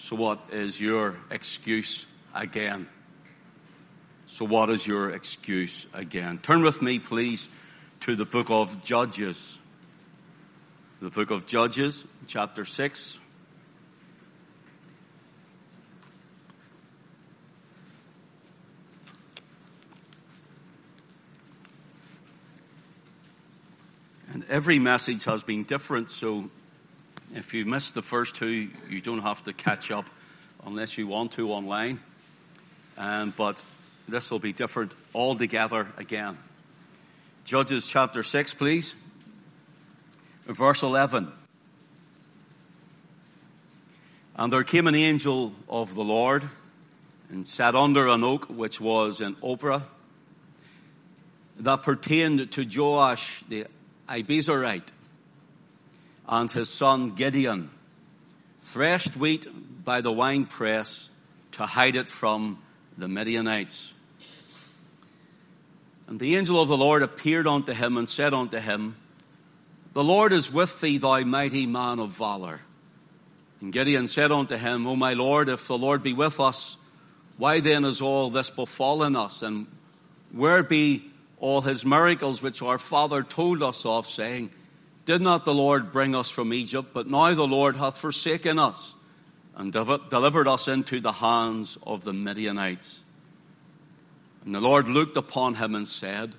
So what is your excuse again? So what is your excuse again? Turn with me, please, to the book of Judges. The book of Judges, chapter 6. And every message has been different, so if you missed the first two, you don't have to catch up unless you want to online. Um, but this will be different altogether again. Judges chapter 6, please. Verse 11. And there came an angel of the Lord and sat under an oak which was in Ophrah that pertained to Joash the Abiezrite and his son Gideon threshed wheat by the winepress to hide it from the Midianites. And the angel of the Lord appeared unto him and said unto him, The Lord is with thee, thou mighty man of valor. And Gideon said unto him, O my Lord, if the Lord be with us, why then is all this befallen us? And where be all his miracles which our father told us of, saying, Did not the Lord bring us from Egypt? But now the Lord hath forsaken us and delivered us into the hands of the Midianites. And the Lord looked upon him and said,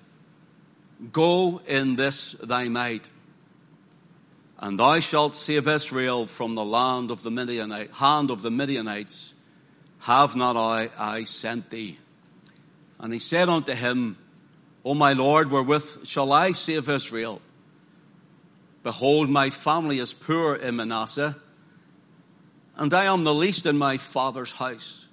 Go in this thy might, and thou shalt save Israel from the land of the Midianite, hand of the Midianites. Have not I, I sent thee? And he said unto him, O my Lord, wherewith shall I save Israel? Behold, my family is poor in Manasseh, and I am the least in my father's house.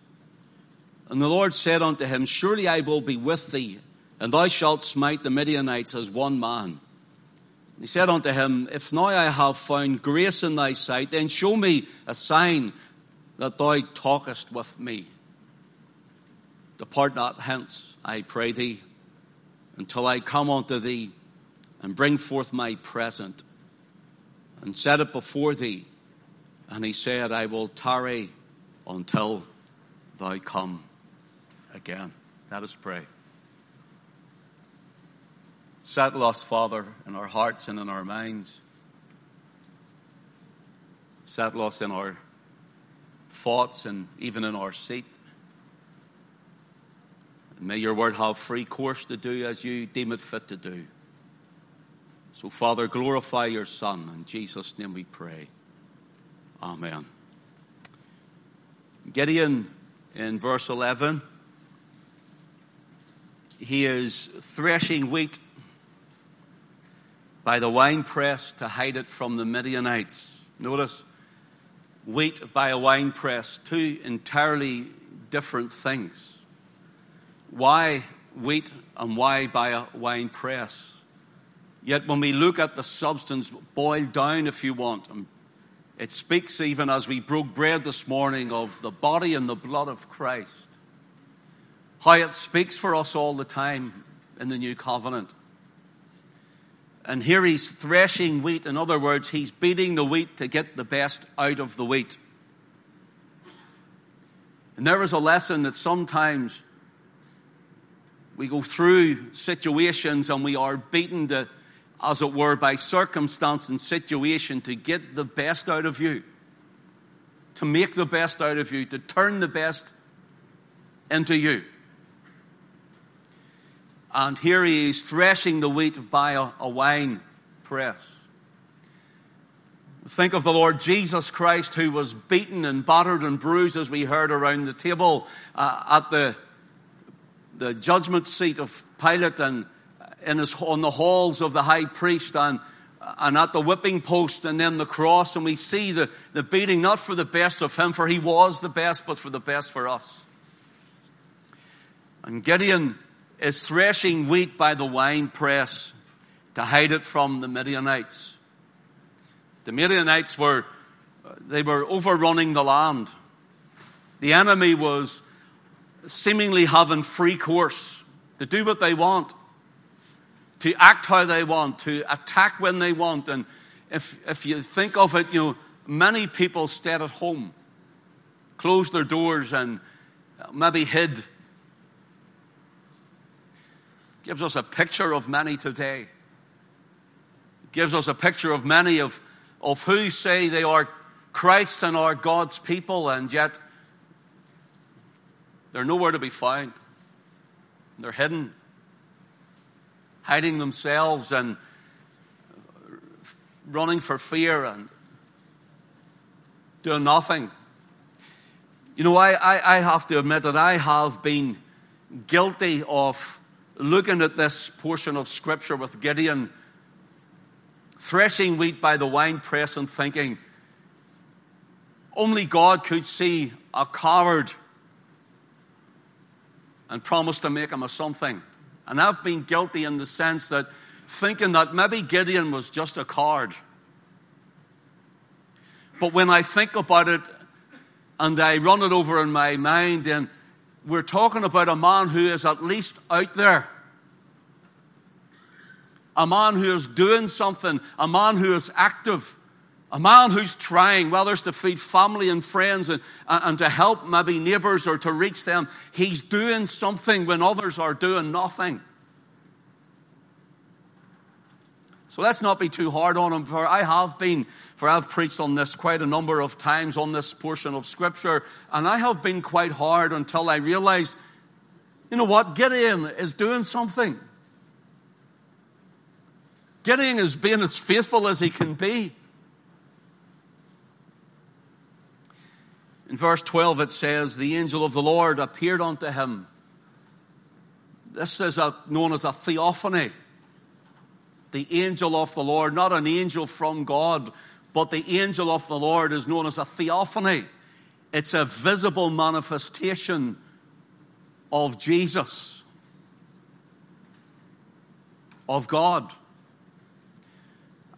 And the Lord said unto him, Surely I will be with thee, and thou shalt smite the Midianites as one man. And he said unto him, If now I have found grace in thy sight, then show me a sign that thou talkest with me. Depart not hence, I pray thee until I come unto thee and bring forth my present and set it before thee. And he said, I will tarry until thou come again. Let us pray. Settle us, Father, in our hearts and in our minds. Settle us in our thoughts and even in our seat. May your word have free course to do as you deem it fit to do. So, Father, glorify your Son. In Jesus' name we pray. Amen. Gideon, in verse 11, he is threshing wheat by the winepress to hide it from the Midianites. Notice, wheat by a winepress, two entirely different things. Why wheat and why by a wine press? Yet when we look at the substance boiled down, if you want, it speaks even as we broke bread this morning of the body and the blood of Christ. How it speaks for us all the time in the new covenant. And here he's threshing wheat. In other words, he's beating the wheat to get the best out of the wheat. And there is a lesson that sometimes we go through situations and we are beaten to, as it were, by circumstance and situation to get the best out of you, to make the best out of you, to turn the best into you. And here he is threshing the wheat by a, a wine press. Think of the Lord Jesus Christ who was beaten and battered and bruised as we heard around the table uh, at the the judgment seat of Pilate and in his, on the halls of the high priest and, and at the whipping post and then the cross. And we see the, the beating not for the best of him, for he was the best, but for the best for us. And Gideon is threshing wheat by the wine press to hide it from the Midianites. The Midianites were, they were overrunning the land. The enemy was seemingly having free course to do what they want, to act how they want, to attack when they want. And if, if you think of it, you know, many people stayed at home closed their doors and maybe hid. Gives us a picture of many today. Gives us a picture of many of, of who say they are Christ and are God's people, and yet they're nowhere to be found. They're hidden, hiding themselves and running for fear and doing nothing. You know, I, I, I have to admit that I have been guilty of looking at this portion of Scripture with Gideon threshing wheat by the winepress and thinking, only God could see a coward and promise to make him a something. And I've been guilty in the sense that thinking that maybe Gideon was just a card. But when I think about it and I run it over in my mind, then we're talking about a man who is at least out there. A man who is doing something, a man who is active, a man who's trying, whether it's to feed family and friends and, uh, and to help maybe neighbors or to reach them. He's doing something when others are doing nothing. So let's not be too hard on him, for I have been, for I've preached on this quite a number of times on this portion of Scripture, and I have been quite hard until I realized, you know what, Gideon is doing something. Gideon is being as faithful as he can be. In verse 12 it says, The angel of the Lord appeared unto him. This is a, known as a theophany the angel of the Lord, not an angel from God, but the angel of the Lord is known as a theophany. It's a visible manifestation of Jesus, of God.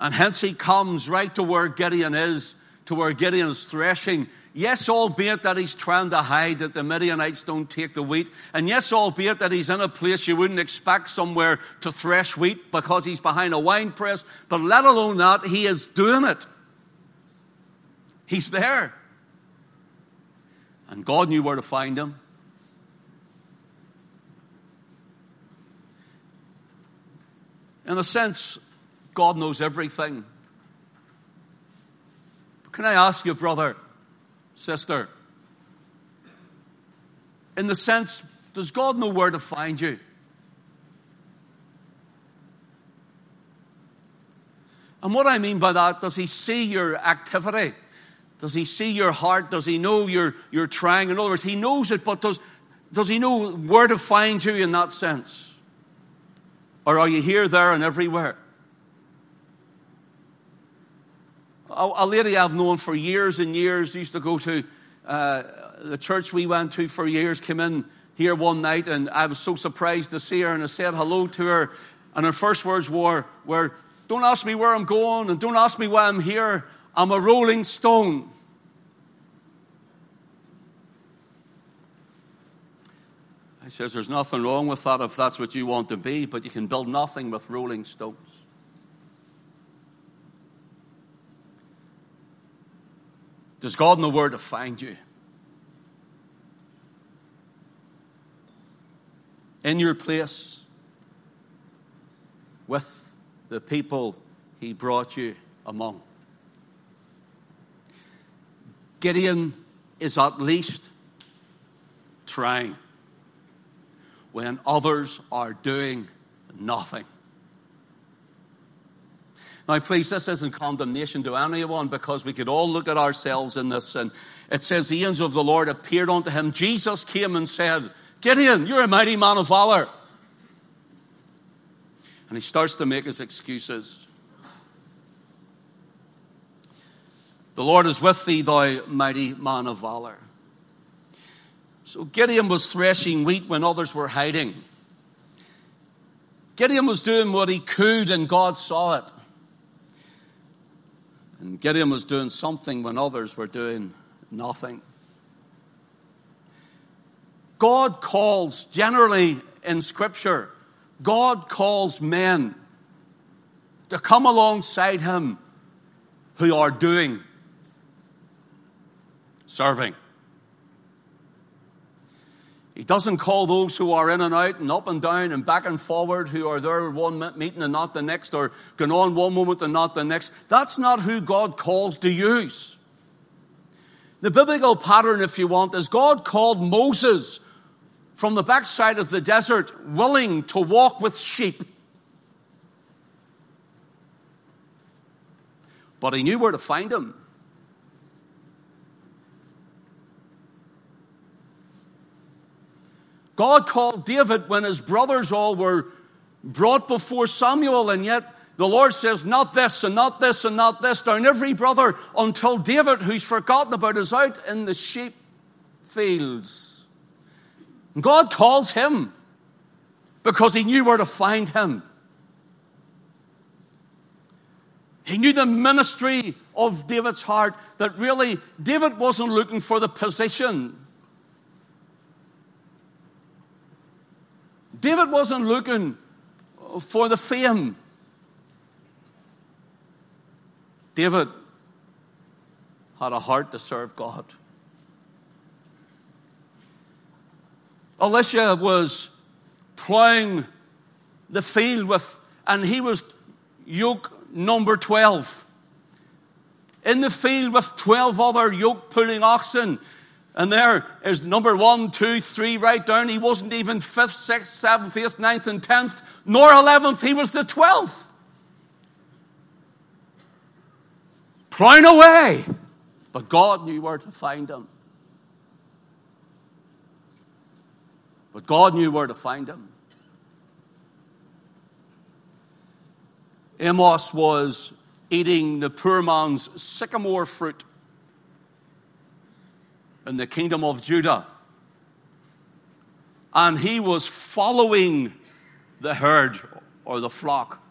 And hence he comes right to where Gideon is, to where Gideon is threshing Yes, albeit that he's trying to hide that the Midianites don't take the wheat. And yes, albeit that he's in a place you wouldn't expect somewhere to thresh wheat because he's behind a wine press. But let alone that, he is doing it. He's there. And God knew where to find him. In a sense, God knows everything. But can I ask you, brother? Sister. In the sense, does God know where to find you? And what I mean by that, does He see your activity? Does He see your heart? Does He know you're, you're trying? In other words, He knows it, but does, does He know where to find you in that sense? Or are you here, there, and everywhere? A, lady I've known for years and years used to go to uh, the church we went to for years, came in here one night, and I was so surprised to see her, and I said hello to her, and her first words were, were Don't ask me where I'm going, and don't ask me why I'm here. I'm a rolling stone. I says, There's nothing wrong with that if that's what you want to be, but you can build nothing with rolling stones. Does God know where to find you? In your place with the people he brought you among. Gideon is at least trying when others are doing nothing. Now, please, this isn't condemnation to anyone because we could all look at ourselves in this. And it says, The angel of the Lord appeared unto him. Jesus came and said, Gideon, you're a mighty man of valor. And he starts to make his excuses. The Lord is with thee, thou mighty man of valor. So Gideon was threshing wheat when others were hiding. Gideon was doing what he could, and God saw it. And Gideon was doing something when others were doing nothing. God calls, generally in Scripture, God calls men to come alongside Him who are doing, serving, He doesn't call those who are in and out and up and down and back and forward, who are there one meeting and not the next, or going on one moment and not the next. That's not who God calls to use. The biblical pattern, if you want, is God called Moses from the backside of the desert, willing to walk with sheep. But he knew where to find him. God called David when his brothers all were brought before Samuel, and yet the Lord says, not this and not this and not this, down every brother until David, who's forgotten about, is out in the sheep fields. And God calls him because he knew where to find him. He knew the ministry of David's heart, that really David wasn't looking for the position. David wasn't looking for the fame. David had a heart to serve God. Elisha was plowing the field with, and he was yoke number 12. In the field with 12 other yoke pulling oxen. And there is number one, two, three, right down. He wasn't even fifth, sixth, seventh, eighth, ninth, and tenth, nor eleventh. He was the twelfth. Plowing away. But God knew where to find him. But God knew where to find him. Amos was eating the poor man's sycamore fruit in the kingdom of Judah. And he was following the herd or the flock.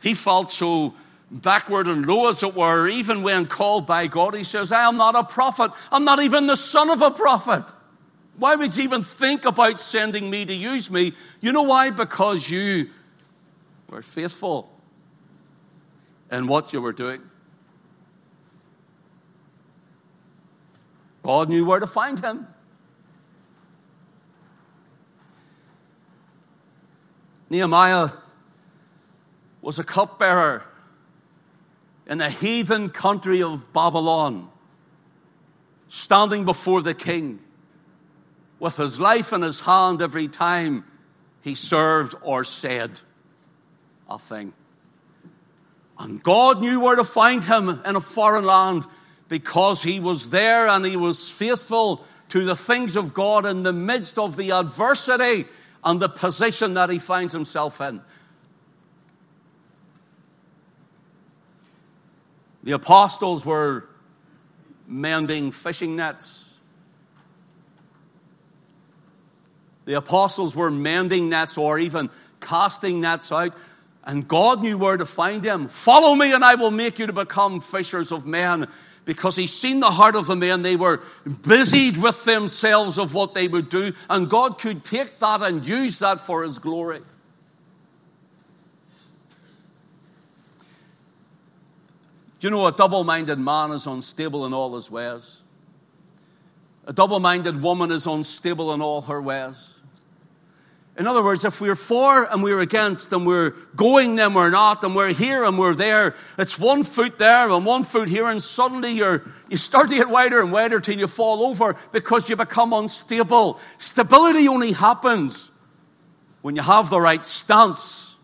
He felt so backward and low, as it were, even when called by God. He says, I am not a prophet. I'm not even the son of a prophet. Why would you even think about sending me to use me? You know why? Because you were faithful in what you were doing. God knew where to find him. Nehemiah was a cupbearer in the heathen country of Babylon, standing before the king with his life in his hand every time he served or said a thing. And God knew where to find him in a foreign land because he was there and he was faithful to the things of God in the midst of the adversity and the position that he finds himself in. The apostles were mending fishing nets. The apostles were mending nets or even casting nets out. And God knew where to find them. Follow me and I will make you to become fishers of men because he's seen the heart of the men. They were busied with themselves of what they would do, and God could take that and use that for his glory. Do you know a double minded man is unstable in all his ways? A double minded woman is unstable in all her ways. In other words, if we're for and we're against and we're going then we're not and we're here and we're there, it's one foot there and one foot here and suddenly you're, you start to get wider and wider till you fall over because you become unstable. Stability only happens when you have the right stance.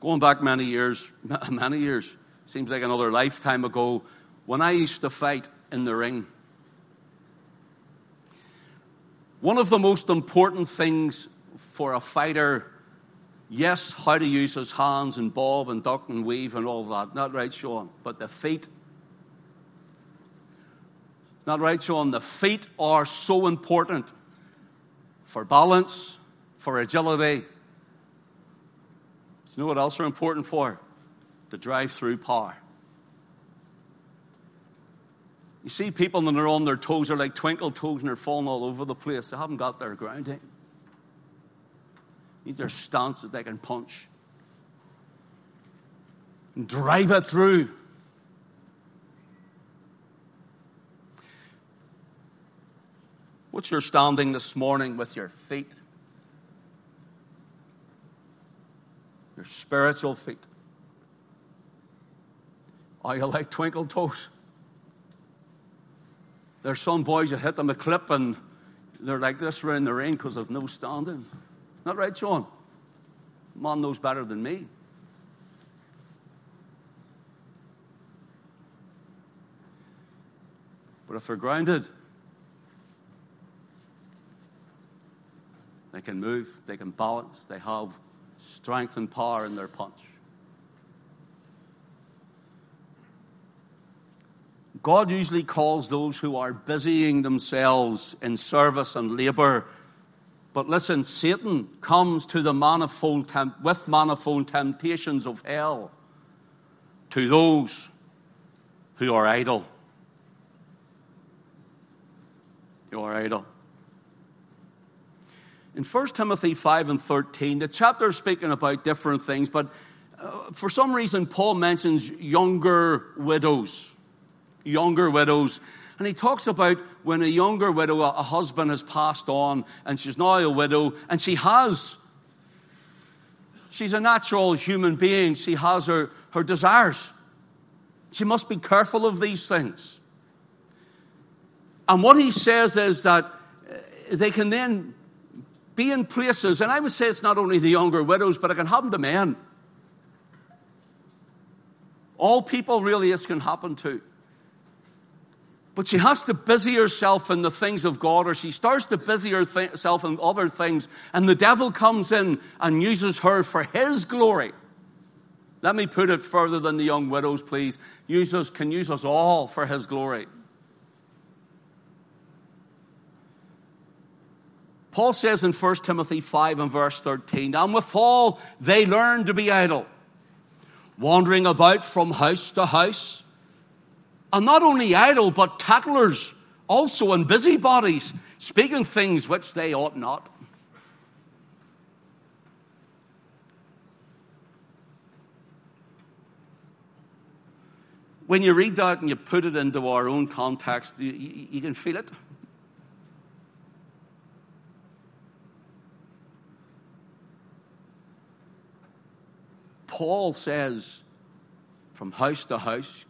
Going back many years, many years, seems like another lifetime ago, when I used to fight in the ring, one of the most important things for a fighter, yes, how to use his hands and bob and duck and weave and all that. Not right, Sean, but the feet. Not right, Sean. The feet are so important for balance, for agility. Do you know what else are important for? To drive through power. You see people when they're on their toes are like twinkle toes and they're falling all over the place. They haven't got their grounding. Eh? Need their stance that they can punch. and drive it through. What's your standing this morning with your feet? Your spiritual feet. Are you like twinkle toes? There's some boys that hit them a clip and they're like this around the rain because of no standing. Not right, Sean? Man knows better than me. But if they're grounded, They can move, they can balance, they have strength and power in their punch. God usually calls those who are busying themselves in service and labor. But listen, Satan comes to the manifold temp- with manifold temptations of hell to those who are idle. You are idle in 1 Timothy 5 and 13, the chapter is speaking about different things, but uh, for some reason, Paul mentions younger widows. Younger widows. And he talks about when a younger widow, a husband has passed on, and she's now a widow, and she has, she's a natural human being. She has her, her desires. She must be careful of these things. And what he says is that uh, they can then be in places, and I would say it's not only the younger widows, but it can happen to men. All people really this can happen to. But she has to busy herself in the things of God, or she starts to busy herself in other things, and the devil comes in and uses her for his glory. Let me put it further than the young widows, please. Use us, can use us all for his glory. Paul says in 1 Timothy 5 and verse 13, and withal they learn to be idle, wandering about from house to house. And not only idle, but tattlers, also and busybodies, speaking things which they ought not. When you read that and you put it into our own context, you, you, you can feel it. Paul says, from house to house,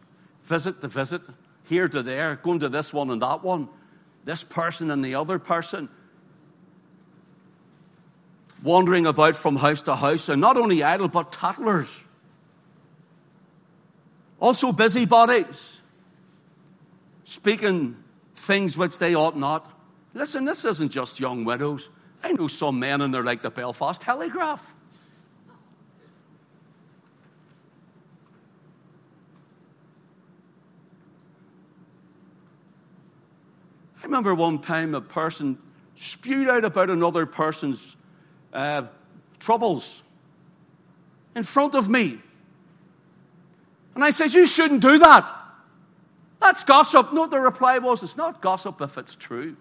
visit to visit, here to there, going to this one and that one, this person and the other person, wandering about from house to house, and not only idle, but tattlers. Also busybodies, speaking things which they ought not. Listen, this isn't just young widows. I know some men and they're like the Belfast Telegraph. Remember one time a person spewed out about another person's uh, troubles in front of me. And I said, You shouldn't do that. That's gossip. No, the reply was, It's not gossip if it's true.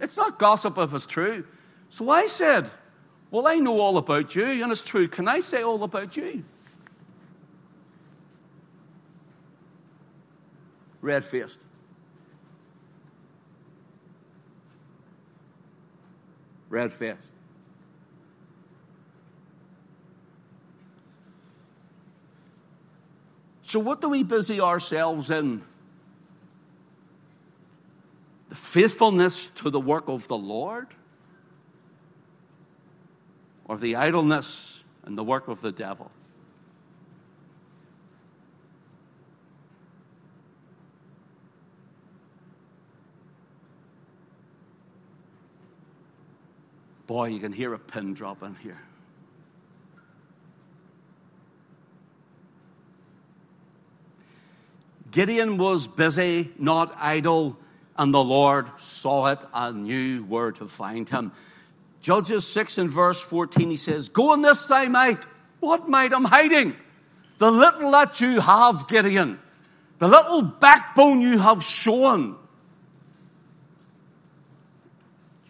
It's not gossip if it's true. So I said, Well, I know all about you, and it's true. Can I say all about you? Red fist. Red fist. So, what do we busy ourselves in? The faithfulness to the work of the Lord? Or the idleness and the work of the devil? Boy, you can hear a pin drop in here. Gideon was busy, not idle, and the Lord saw it and knew where to find him. Judges 6 and verse 14, he says, Go in this thy might. What might? I'm hiding. The little that you have, Gideon, the little backbone you have shown,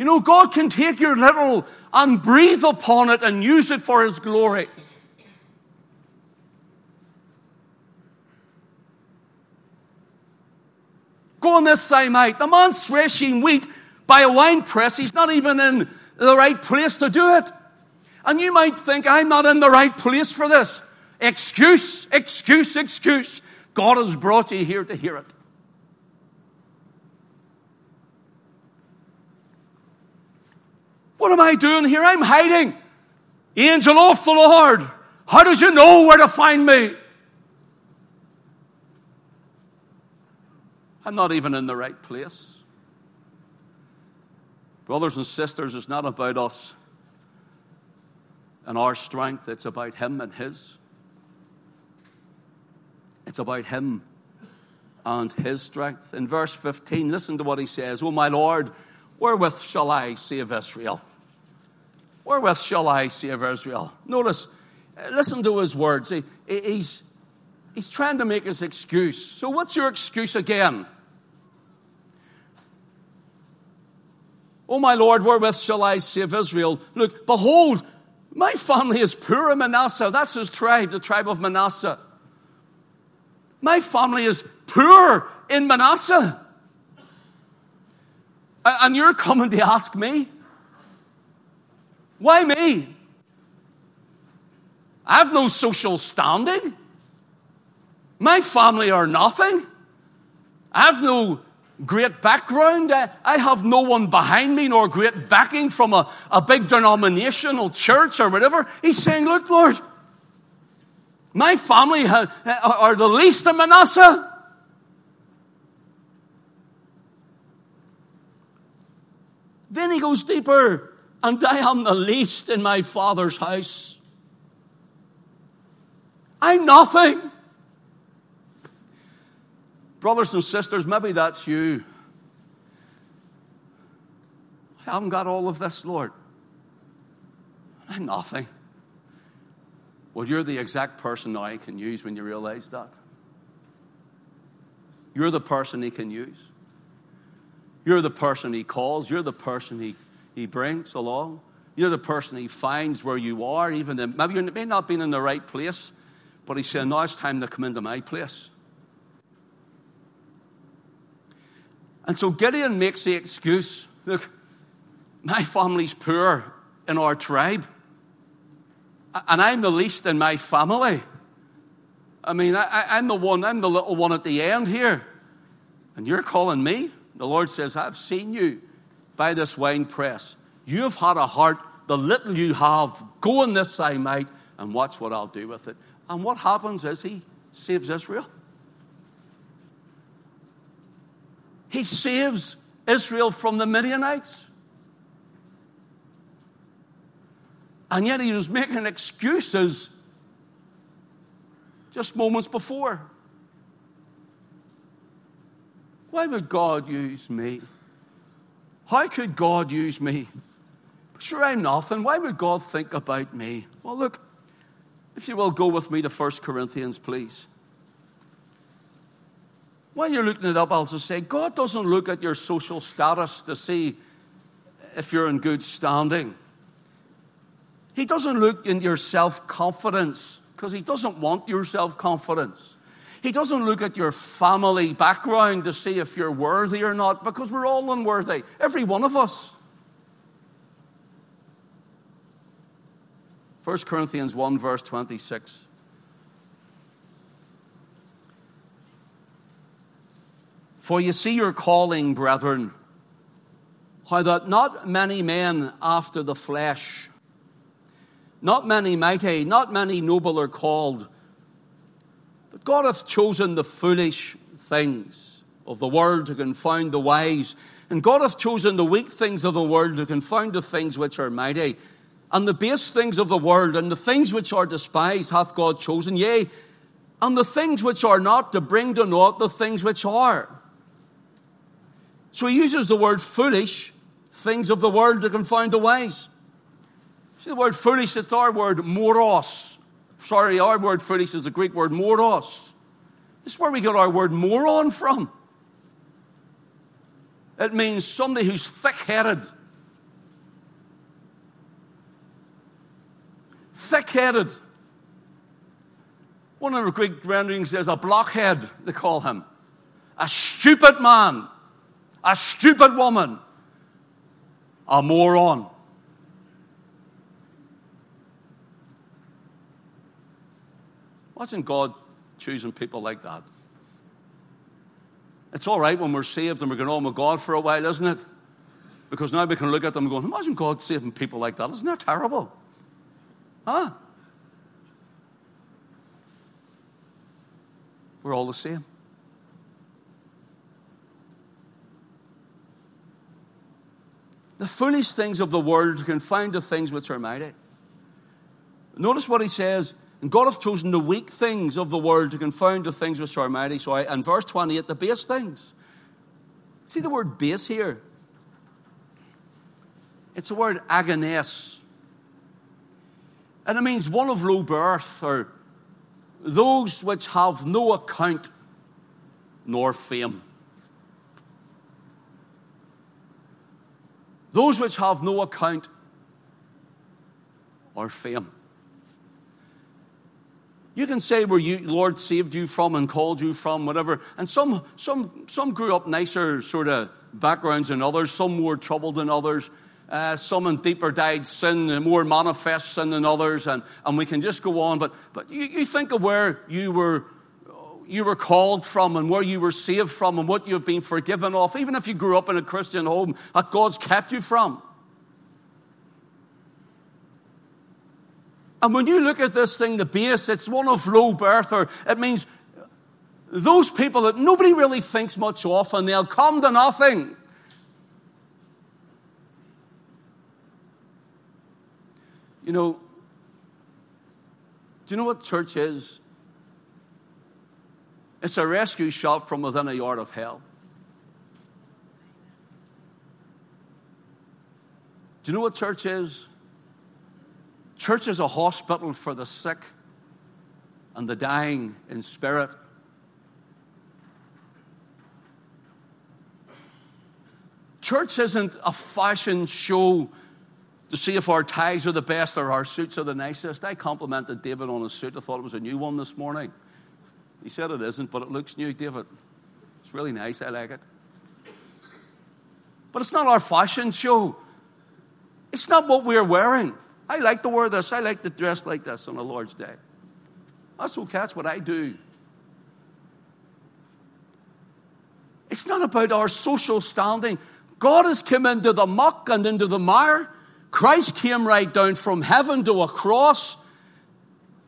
you know, God can take your little and breathe upon it and use it for His glory. Go on this same out. The man's threshing wheat by a wine press. He's not even in the right place to do it. And you might think, I'm not in the right place for this. Excuse, excuse, excuse. God has brought you here to hear it. What am I doing here? I'm hiding. Angel of the Lord, how does you know where to find me? I'm not even in the right place. Brothers and sisters, it's not about us and our strength, it's about Him and His. It's about Him and His strength. In verse 15, listen to what He says Oh, my Lord, wherewith shall I save Israel? Wherewith shall I save Israel? Notice, uh, listen to His words. He, he's, he's trying to make his excuse. So, what's your excuse again? Oh, my Lord, wherewith shall I save Israel? Look, behold, my family is poor in Manasseh. That's his tribe, the tribe of Manasseh. My family is poor in Manasseh. And you're coming to ask me? Why me? I have no social standing. My family are nothing. I have no great background. I have no one behind me nor great backing from a, a big denominational church or whatever. He's saying, Look, Lord, my family are the least in Manasseh. Then he goes deeper, and I am the least in my father's house. I'm nothing. Brothers and sisters, maybe that's you. I haven't got all of this, Lord. I'm nothing. Well, you're the exact person I can use when you realize that. You're the person he can use. You're the person he calls. You're the person he, he brings along. You're the person he finds where you are, even then. Maybe you may not been in the right place, but he's saying, now it's time to come into my place. And so Gideon makes the excuse look, my family's poor in our tribe, and I'm the least in my family. I mean, I, am the one, I'm the little one at the end here. And you're calling me? The Lord says, I've seen you by this wine press. You've had a heart, the little you have, go in this I might, and watch what I'll do with it. And what happens is he saves Israel. He saves Israel from the Midianites. And yet he was making excuses just moments before. Why would God use me? How could God use me? Sure, I'm nothing. Why would God think about me? Well, look, if you will go with me to 1 Corinthians, please. While you're looking it up, I'll just say God doesn't look at your social status to see if you're in good standing. He doesn't look in your self confidence because He doesn't want your self confidence. He doesn't look at your family background to see if you're worthy or not because we're all unworthy, every one of us. 1 Corinthians 1, verse 26. For you see your calling, brethren, how that not many men after the flesh, not many mighty, not many noble are called, but God hath chosen the foolish things of the world to confound the wise. And God hath chosen the weak things of the world to confound the things which are mighty. And the base things of the world and the things which are despised hath God chosen, yea, and the things which are not to bring to naught the things which are so he uses the word foolish, things of the world to confound the wise. See the word foolish, it's our word moros. Sorry, our word foolish is the Greek word moros. This is where we get our word moron from. It means somebody who's thick headed. thick headed. One of the Greek renderings says a blockhead, they call him. A stupid man, a stupid woman, a moron. Wasn't God choosing people like that? It's all right when we're saved and we're going on with God for a while, isn't it? Because now we can look at them and go, imagine God saving people like that. Isn't that terrible? Huh? We're all the same. The foolish things of the world confound the things which are mighty. Notice what he says. And God hath chosen the weak things of the world to confound the things which are mighty. So, I, and verse 28, the base things. See the word base here? It's the word agones. And it means one of low birth, or those which have no account nor fame. Those which have no account or fame. You can say where you Lord saved you from and called you from, whatever. And some some some grew up nicer sort of backgrounds than others, some more troubled than others. Uh, some in deeper dyed sin, more manifest sin than others, and, and we can just go on. But, but you, you think of where you were, you were called from and where you were saved from and what you've been forgiven of, even if you grew up in a Christian home, that God's kept you from. And when you look at this thing, the base, it's one of low birth, or it means those people that nobody really thinks much of, and they'll come to nothing. You know, do you know what church is? It's a rescue shop from within a yard of hell. Do you know what church is? Church is a hospital for the sick and the dying in spirit. Church isn't a fashion show to see if our ties are the best or our suits are the nicest. I complimented David on his suit. I thought it was a new one this morning. He said it isn't, but it looks new, David. It's really nice. I like it. But it's not our fashion show. It's not what we're wearing. I like to wear this. I like to dress like this on the Lord's Day. That's okay. That's what I do. It's not about our social standing. God has come into the muck and into the mire Christ came right down from heaven to a cross,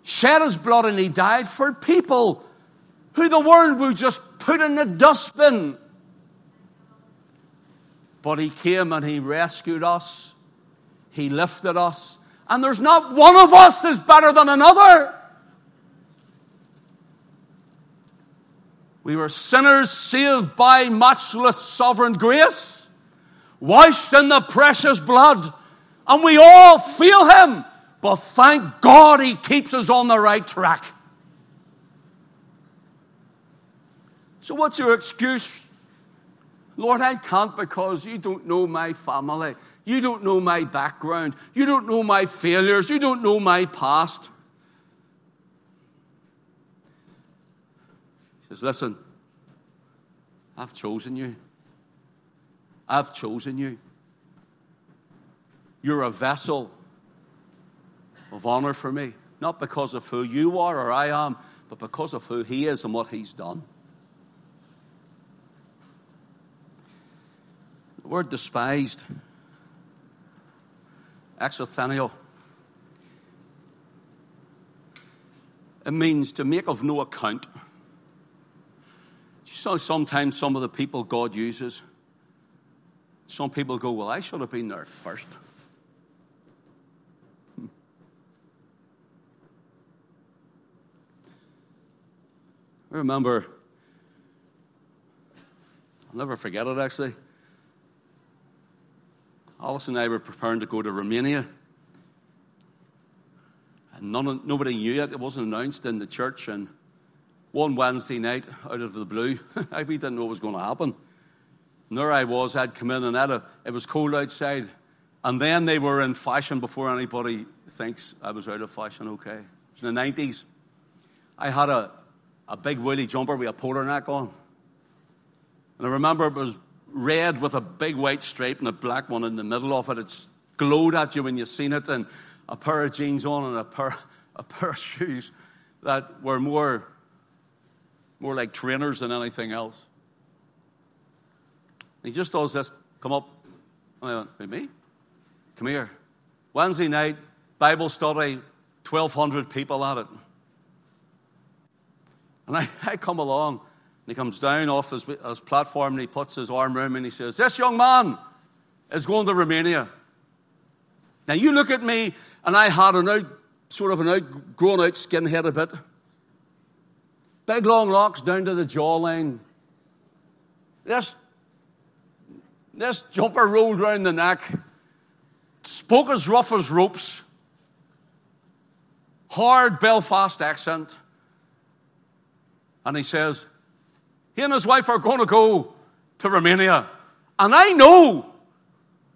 shed his blood, and he died for people who the world would just put in the dustbin. But he came and he rescued us, he lifted us, and there's not one of us is better than another. We were sinners saved by matchless sovereign grace, washed in the precious blood and we all feel Him. But thank God He keeps us on the right track. So, what's your excuse? Lord, I can't because you don't know my family. You don't know my background. You don't know my failures. You don't know my past. He says, Listen, I've chosen you. I've chosen you. You're a vessel of honor for me, not because of who you are or I am, but because of who He is and what He's done. The word despised, exothenio, it means to make of no account. You saw sometimes some of the people God uses. Some people go, Well, I should have been there first. Hmm. I remember, I'll never forget it actually. Alice and I were preparing to go to Romania. And none, nobody knew it. It wasn't announced in the church. And one Wednesday night, out of the blue, we didn't know what was going to happen. And there I was, I'd come in and a, it was cold outside. And then they were in fashion before anybody thinks I was out of fashion okay. It was in the 90s. I had a, a big woolly jumper with a polar neck on. And I remember it was red with a big white stripe and a black one in the middle of it. It's glowed at you when you seen it, and a pair of jeans on and a pair, a pair of shoes that were more, more like trainers than anything else. And he just does this, come up. And I went, me? Come here. Wednesday night, Bible study, 1,200 people at it. And I, I come along, and he comes down off his, his platform and he puts his arm around me and he says, This young man is going to Romania. Now you look at me, and I had an out, sort of an out, grown out skinhead a bit. Big long locks down to the jawline. This, this jumper rolled round the neck. Spoke as rough as ropes. Hard Belfast accent. And he says, he and his wife are going to go to Romania. And I know,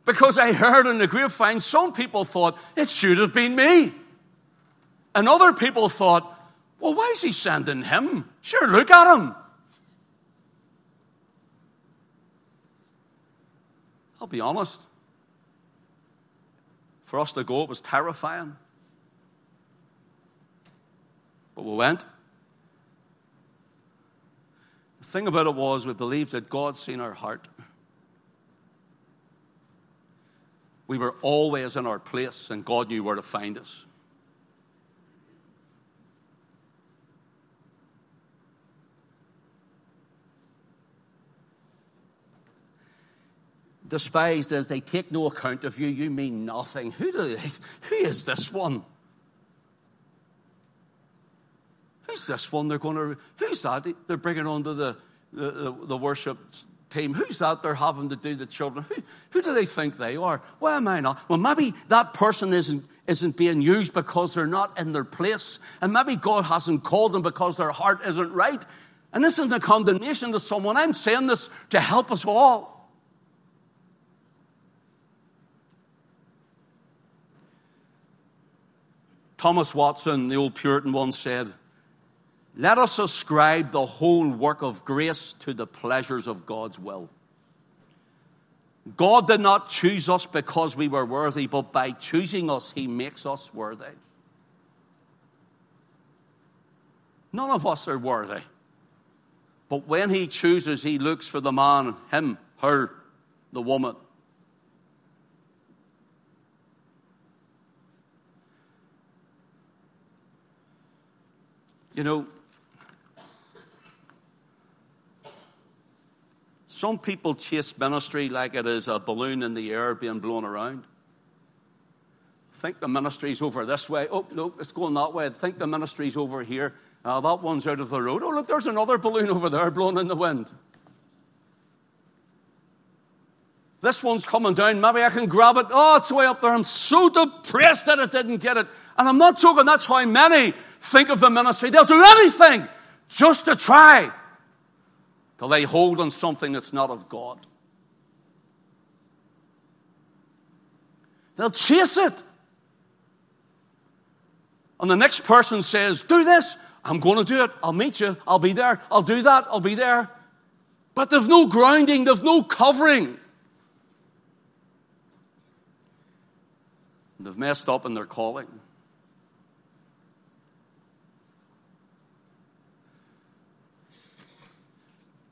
because I heard in the grapevine, some people thought it should have been me. And other people thought, well, why is he sending him? Sure, look at him. I'll be honest. For us to go, it was terrifying. But we went. Thing about it was, we believed that God seen our heart. We were always in our place, and God knew where to find us. Despised as they take no account of you, you mean nothing. Who, do they, who is this one? Who's this one they're going to, who's that they're bringing onto the, the, the, worship team? Who's that they're having to do the children? Who, who do they think they are? Why am I not? Well, maybe that person isn't, isn't being used because they're not in their place. And maybe God hasn't called them because their heart isn't right. And this isn't a condemnation to someone. I'm saying this to help us all. Thomas Watson, the old Puritan, once said, let us ascribe the whole work of grace to the pleasures of God's will. God did not choose us because we were worthy, but by choosing us, He makes us worthy. None of us are worthy. But when He chooses, He looks for the man, him, her, the woman. You know, Some people chase ministry like it is a balloon in the air being blown around. Think the ministry's over this way. Oh, no, it's going that way. Think the ministry's over here. Uh, that one's out of the road. Oh, look, there's another balloon over there blown in the wind. This one's coming down. Maybe I can grab it. Oh, it's way up there. I'm so depressed that it didn't get it. And I'm not joking. That's how many think of the ministry. They'll do anything just to try to lay hold on something that's not of God. They'll chase it. And the next person says, Do this. I'm going to do it. I'll meet you. I'll be there. I'll do that. I'll be there. But there's no grounding, there's no covering. They've messed up in their calling.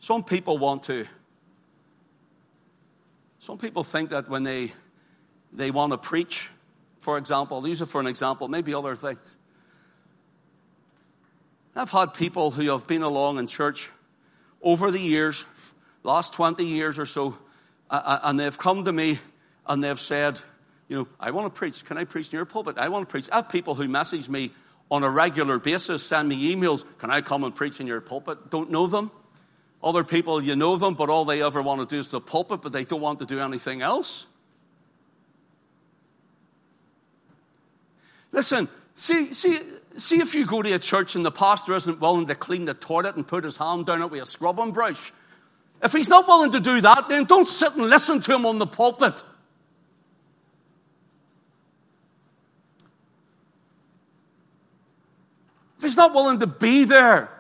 Some people want to. Some people think that when they, they want to preach, for example, these are for an example, maybe other things. I've had people who have been along in church over the years, last 20 years or so, and they've come to me and they've said, you know, I want to preach. Can I preach in your pulpit? I want to preach. I have people who message me on a regular basis, send me emails. Can I come and preach in your pulpit? Don't know them. Other people, you know them, but all they ever want to do is the pulpit, but they don't want to do anything else. Listen, see, see, see if you go to a church and the pastor isn't willing to clean the toilet and put his hand down it with a scrubbing brush. If he's not willing to do that, then don't sit and listen to him on the pulpit. If he's not willing to be there,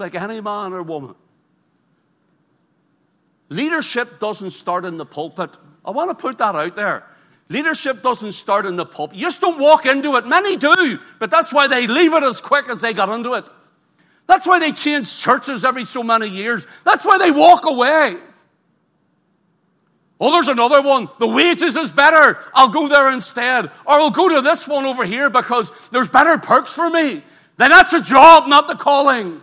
like any man or woman. Leadership doesn't start in the pulpit. I want to put that out there. Leadership doesn't start in the pulpit. You just don't walk into it. Many do, but that's why they leave it as quick as they got into it. That's why they change churches every so many years. That's why they walk away. Oh, there's another one. The wages is better. I'll go there instead. Or I'll go to this one over here because there's better perks for me. Then that's a job, not the calling.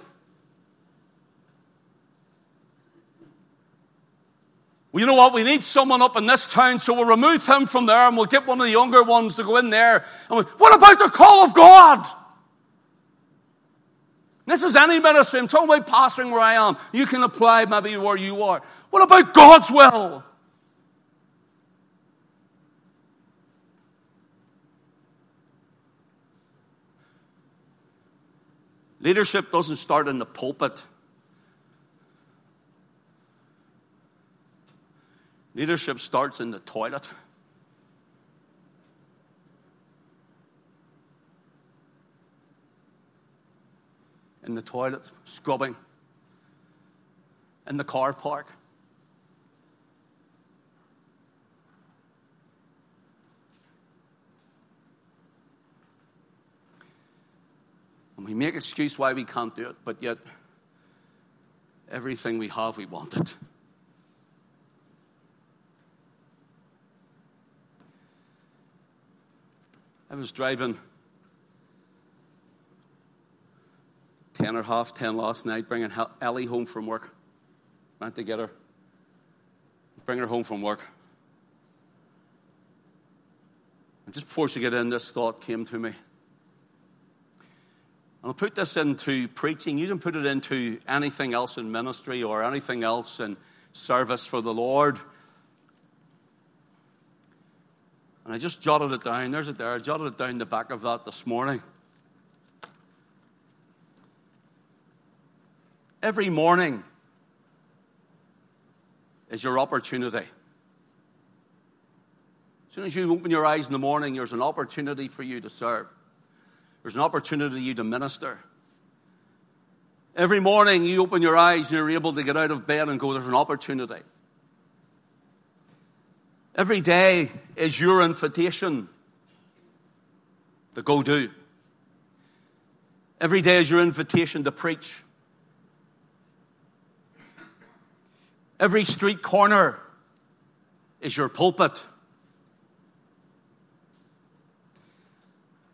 Well, you know what? We need someone up in this town, so we'll remove him from there and we'll get one of the younger ones to go in there. And we, what about the call of God? This is any ministry. I'm talking about pastoring where I am. You can apply maybe where you are. What about God's will? Leadership doesn't start in the pulpit. Leadership starts in the toilet. In the toilet, scrubbing. In the car park. And we make excuse why we can't do it, but yet everything we have, we want it. I was driving 10 or half 10 last night, bringing Ellie home from work. Went to get her. Bring her home from work. And just before she got in, this thought came to me. And I'll put this into preaching. You can put it into anything else in ministry or anything else in service for the Lord. And I just jotted it down. There's it there. I jotted it down the back of that this morning. Every morning is your opportunity. As soon as you open your eyes in the morning, there's an opportunity for you to serve. There's an opportunity for you to minister. Every morning you open your eyes and you're able to get out of bed and go, there's an opportunity. Every day is your invitation to go do. Every day is your invitation to preach. Every street corner is your pulpit.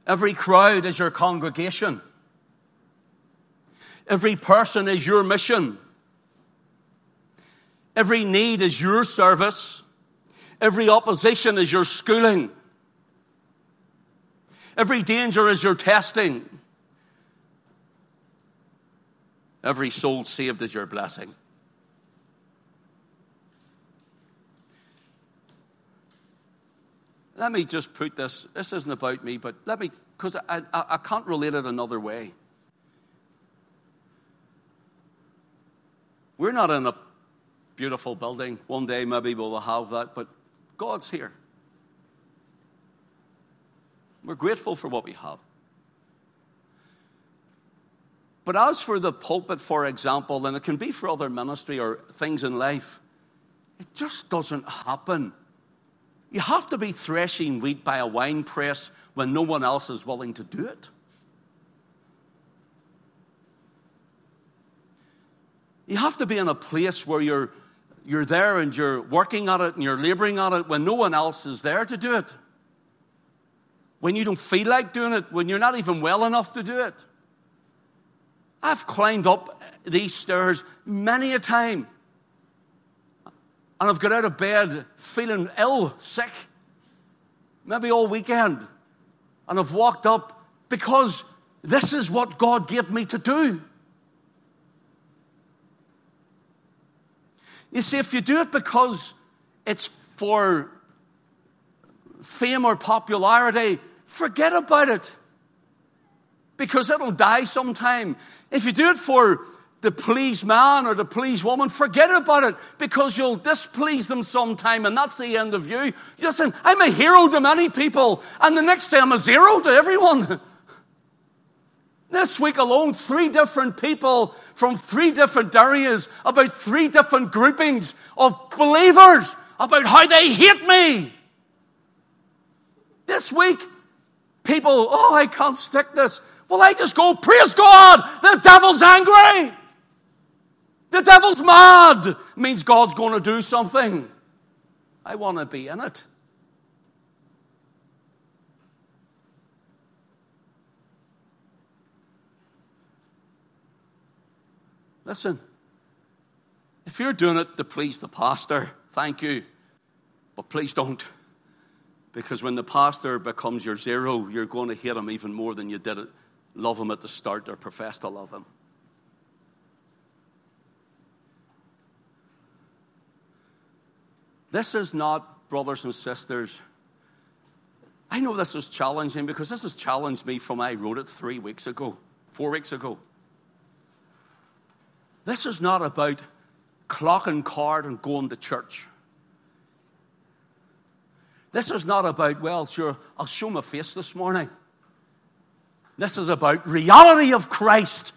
Every crowd is your congregation. Every person is your mission. Every need is your service. Every opposition is your schooling. Every danger is your testing. Every soul saved is your blessing. Let me just put this, this isn't about me, but let me, because I, I, I can't relate it another way. We're not in a beautiful building. One day maybe we'll have that, but God's here. We're grateful for what we have. But as for the pulpit, for example, and it can be for other ministry or things in life, it just doesn't happen. You have to be threshing wheat by a wine press when no one else is willing to do it. You have to be in a place where you're you're there and you're working at it and you're laboring at it when no one else is there to do it. When you don't feel like doing it, when you're not even well enough to do it. I've climbed up these stairs many a time. And I've got out of bed feeling ill, sick, maybe all weekend. And I've walked up because this is what God gave me to do. You see, if you do it because it's for fame or popularity, forget about it. Because it'll die sometime. If you do it for to please man or to please woman, forget about it because you'll displease them sometime and that's the end of you. Listen, I'm a hero to many people and the next day I'm a zero to everyone. This week alone, three different people from three different areas about three different groupings of believers about how they hate me. This week, people, oh, I can't stick this. Well, I just go, praise God, the devil's angry. The devil's mad. Means God's going to do something. I want to be in it. Listen, if you're doing it to please the pastor, thank you. But please don't. Because when the pastor becomes your zero, you're going to hate him even more than you did it, love him at the start or profess to love him. This is not, brothers and sisters, I know this is challenging because this has challenged me from I wrote it three weeks ago, four weeks ago. This is not about clocking card and going to church. This is not about, well, sure, I'll show my face this morning. This is about reality of Christ.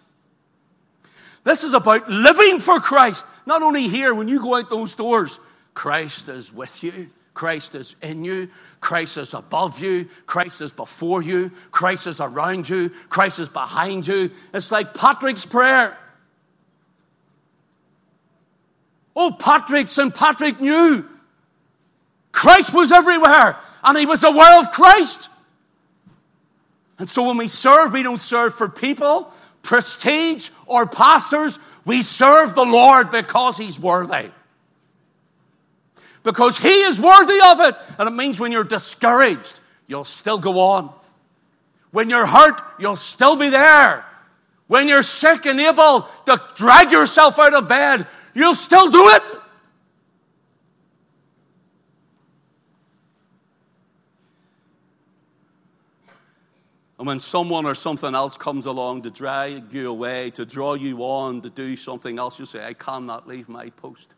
This is about living for Christ. Not only here, when you go out those doors, Christ is with you. Christ is in you. Christ is above you. Christ is before you. Christ is around you. Christ is behind you. It's like Patrick's prayer. Oh, Patrick, St. Patrick knew Christ was everywhere and he was aware of Christ. And so when we serve, we don't serve for people, prestige, or pastors. We serve the Lord because he's worthy. Because he is worthy of it. And it means when you're discouraged, you'll still go on. When you're hurt, you'll still be there. When you're sick and able to drag yourself out of bed, you'll still do it. And when someone or something else comes along to drag you away, to draw you on to do something else, you say, I cannot leave my post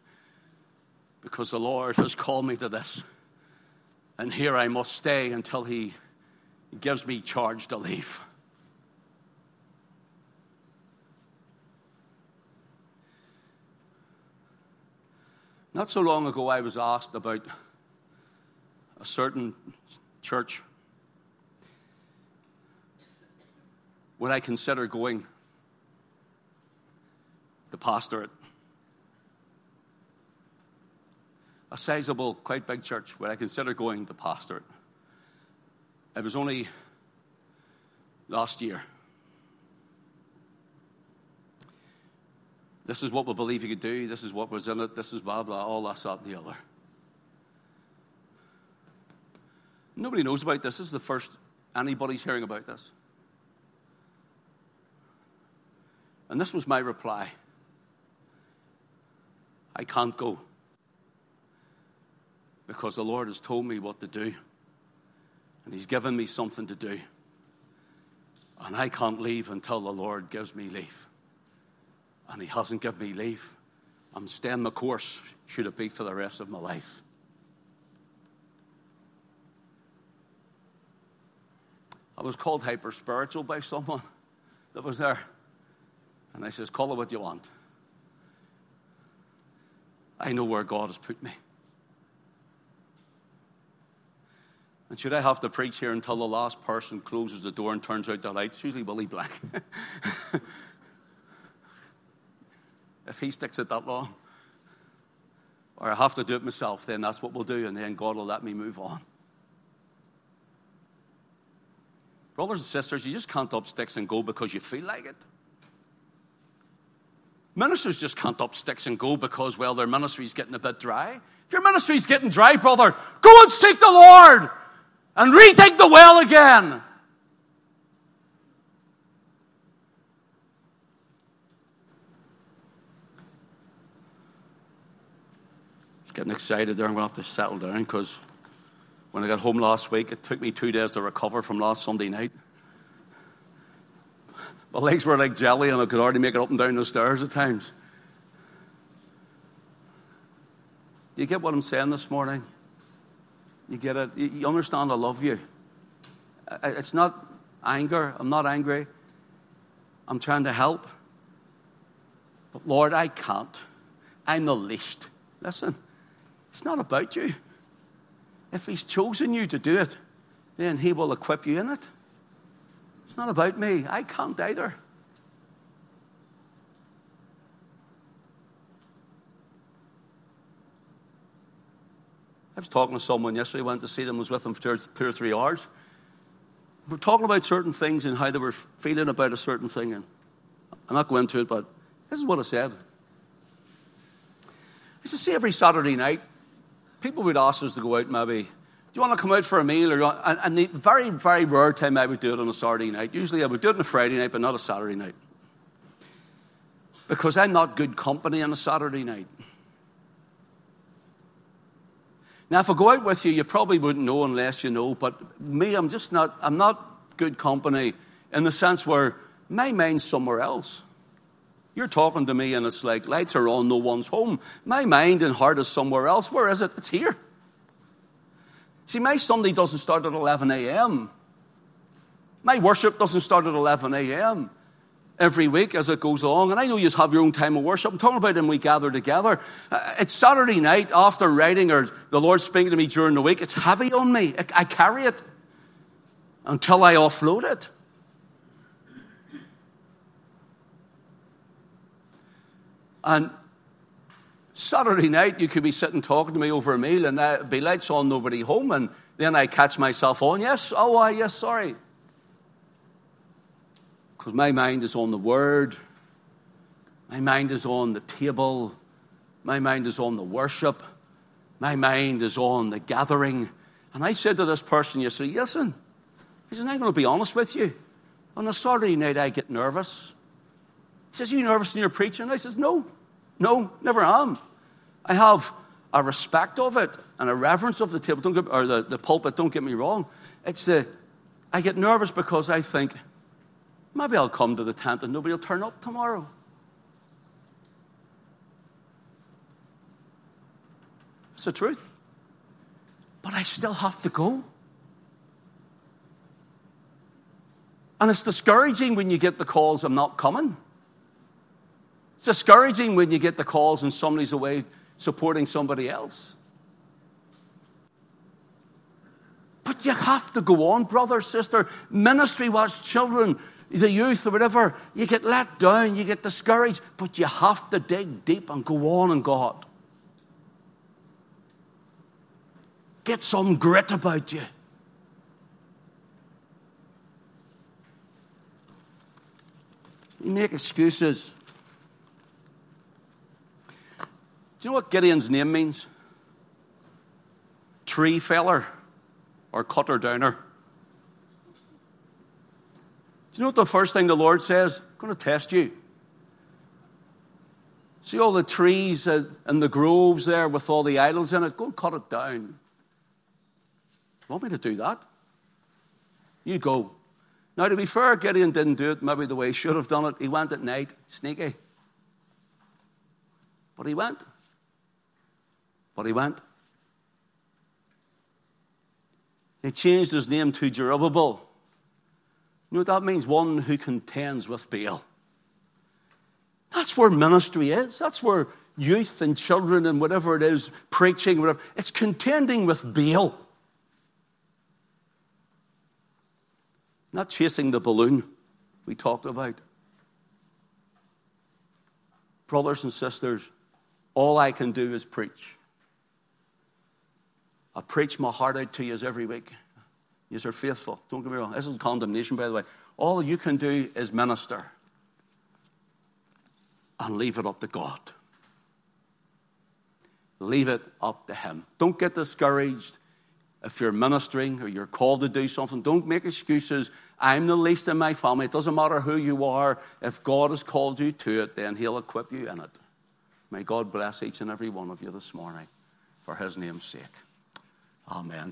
because the Lord has called me to this. And here I must stay until He gives me charge to leave. Not so long ago, I was asked about a certain church. Would I consider going the pastorate? A sizable, quite big church. Would I consider going the pastorate? It was only last year. This is what we believe he could do. This is what was in it. This is blah, blah, all that, that, the other. Nobody knows about this. This is the first anybody's hearing about this. And this was my reply I can't go because the Lord has told me what to do, and He's given me something to do. And I can't leave until the Lord gives me leave and he hasn't given me leave. I'm staying the course, should it be for the rest of my life. I was called hyper spiritual by someone that was there. And I says, Call it what you want. I know where God has put me. And should I have to preach here until the last person closes the door and turns out the light? It's usually Willie Black. if he sticks it that long. Or I have to do it myself, then that's what we'll do, and then God will let me move on. Brothers and sisters, you just can't up sticks and go because you feel like it. Ministers just can't up sticks and go because, well, their ministry's getting a bit dry. If your ministry's getting dry, brother, go and seek the Lord and redig the well again. Getting excited there. I'm going to have to settle down because when I got home last week, it took me two days to recover from last Sunday night. My legs were like jelly, and I could hardly make it up and down the stairs at times. Do you get what I'm saying this morning? You get it? You understand I love you. It's not anger. I'm not angry. I'm trying to help. But Lord, I can't. I'm the least. Listen, it's not about you. If He's chosen you to do it, then He will equip you in it. It's not about me. I can't either. I was talking to someone yesterday, went to see them, was with them for two or three hours. We're talking about certain things and how they were feeling about a certain thing. And I'm not going into it, but this is what I said. I said, see, every Saturday night, people would ask us to go out maybe, do you want to come out for a meal? Or, and, and the very, very rare time I would do it on a Saturday night. Usually I would do it on a Friday night, but not a Saturday night. Because I'm not good company on a Saturday night. Now, if I go out with you, you probably wouldn't know unless you know, but me, I'm just not, I'm not good company in the sense where my mind's somewhere else. You're talking to me and it's like lights are on, no one's home. My mind and heart is somewhere else. Where is it? It's here. See, my Sunday doesn't start at 11 a.m. My worship doesn't start at 11 a.m. every week as it goes along. And I know you have your own time of worship. I'm talking about when we gather together. Uh, it's Saturday night after writing or the Lord speaking to me during the week. It's heavy on me. I carry it until I offload it. And Saturday night, you could be sitting talking to me over a meal, and there'd be lights on, nobody home, and then I catch myself on, yes, oh, I, yes, sorry. Because my mind is on the Word, my mind is on the table, my mind is on the worship, my mind is on the gathering. And I said to this person yesterday, listen, he said, I'm going to be honest with you. On a Saturday night, I get nervous. He says, Are you nervous when you're preaching? And I says, No, no, never am. I have a respect of it and a reverence of the table, don't get, or the, the pulpit, don't get me wrong. It's the, I get nervous because I think, maybe I'll come to the tent and nobody will turn up tomorrow. It's the truth. But I still have to go. And it's discouraging when you get the calls, I'm not coming. It's discouraging when you get the calls and somebody's away supporting somebody else. But you have to go on, brother, sister. Ministry was children, the youth, or whatever. You get let down, you get discouraged, but you have to dig deep and go on in God. Get some grit about you. You make excuses. Do you know what Gideon's name means? Tree feller or cutter downer. Do you know what the first thing the Lord says? I'm going to test you. See all the trees uh, and the groves there with all the idols in it? Go and cut it down. Want me to do that? You go. Now, to be fair, Gideon didn't do it maybe the way he should have done it. He went at night, sneaky. But he went. But he went. He changed his name to Jerubbaal. You know what that means? One who contends with Baal. That's where ministry is. That's where youth and children and whatever it is, preaching, whatever, it's contending with Baal. Not chasing the balloon we talked about. Brothers and sisters, all I can do is preach. I preach my heart out to you every week. You are faithful. Don't get me wrong. This is condemnation, by the way. All you can do is minister and leave it up to God. Leave it up to Him. Don't get discouraged if you're ministering or you're called to do something. Don't make excuses. I'm the least in my family. It doesn't matter who you are. If God has called you to it, then He'll equip you in it. May God bless each and every one of you this morning for His name's sake. Amen.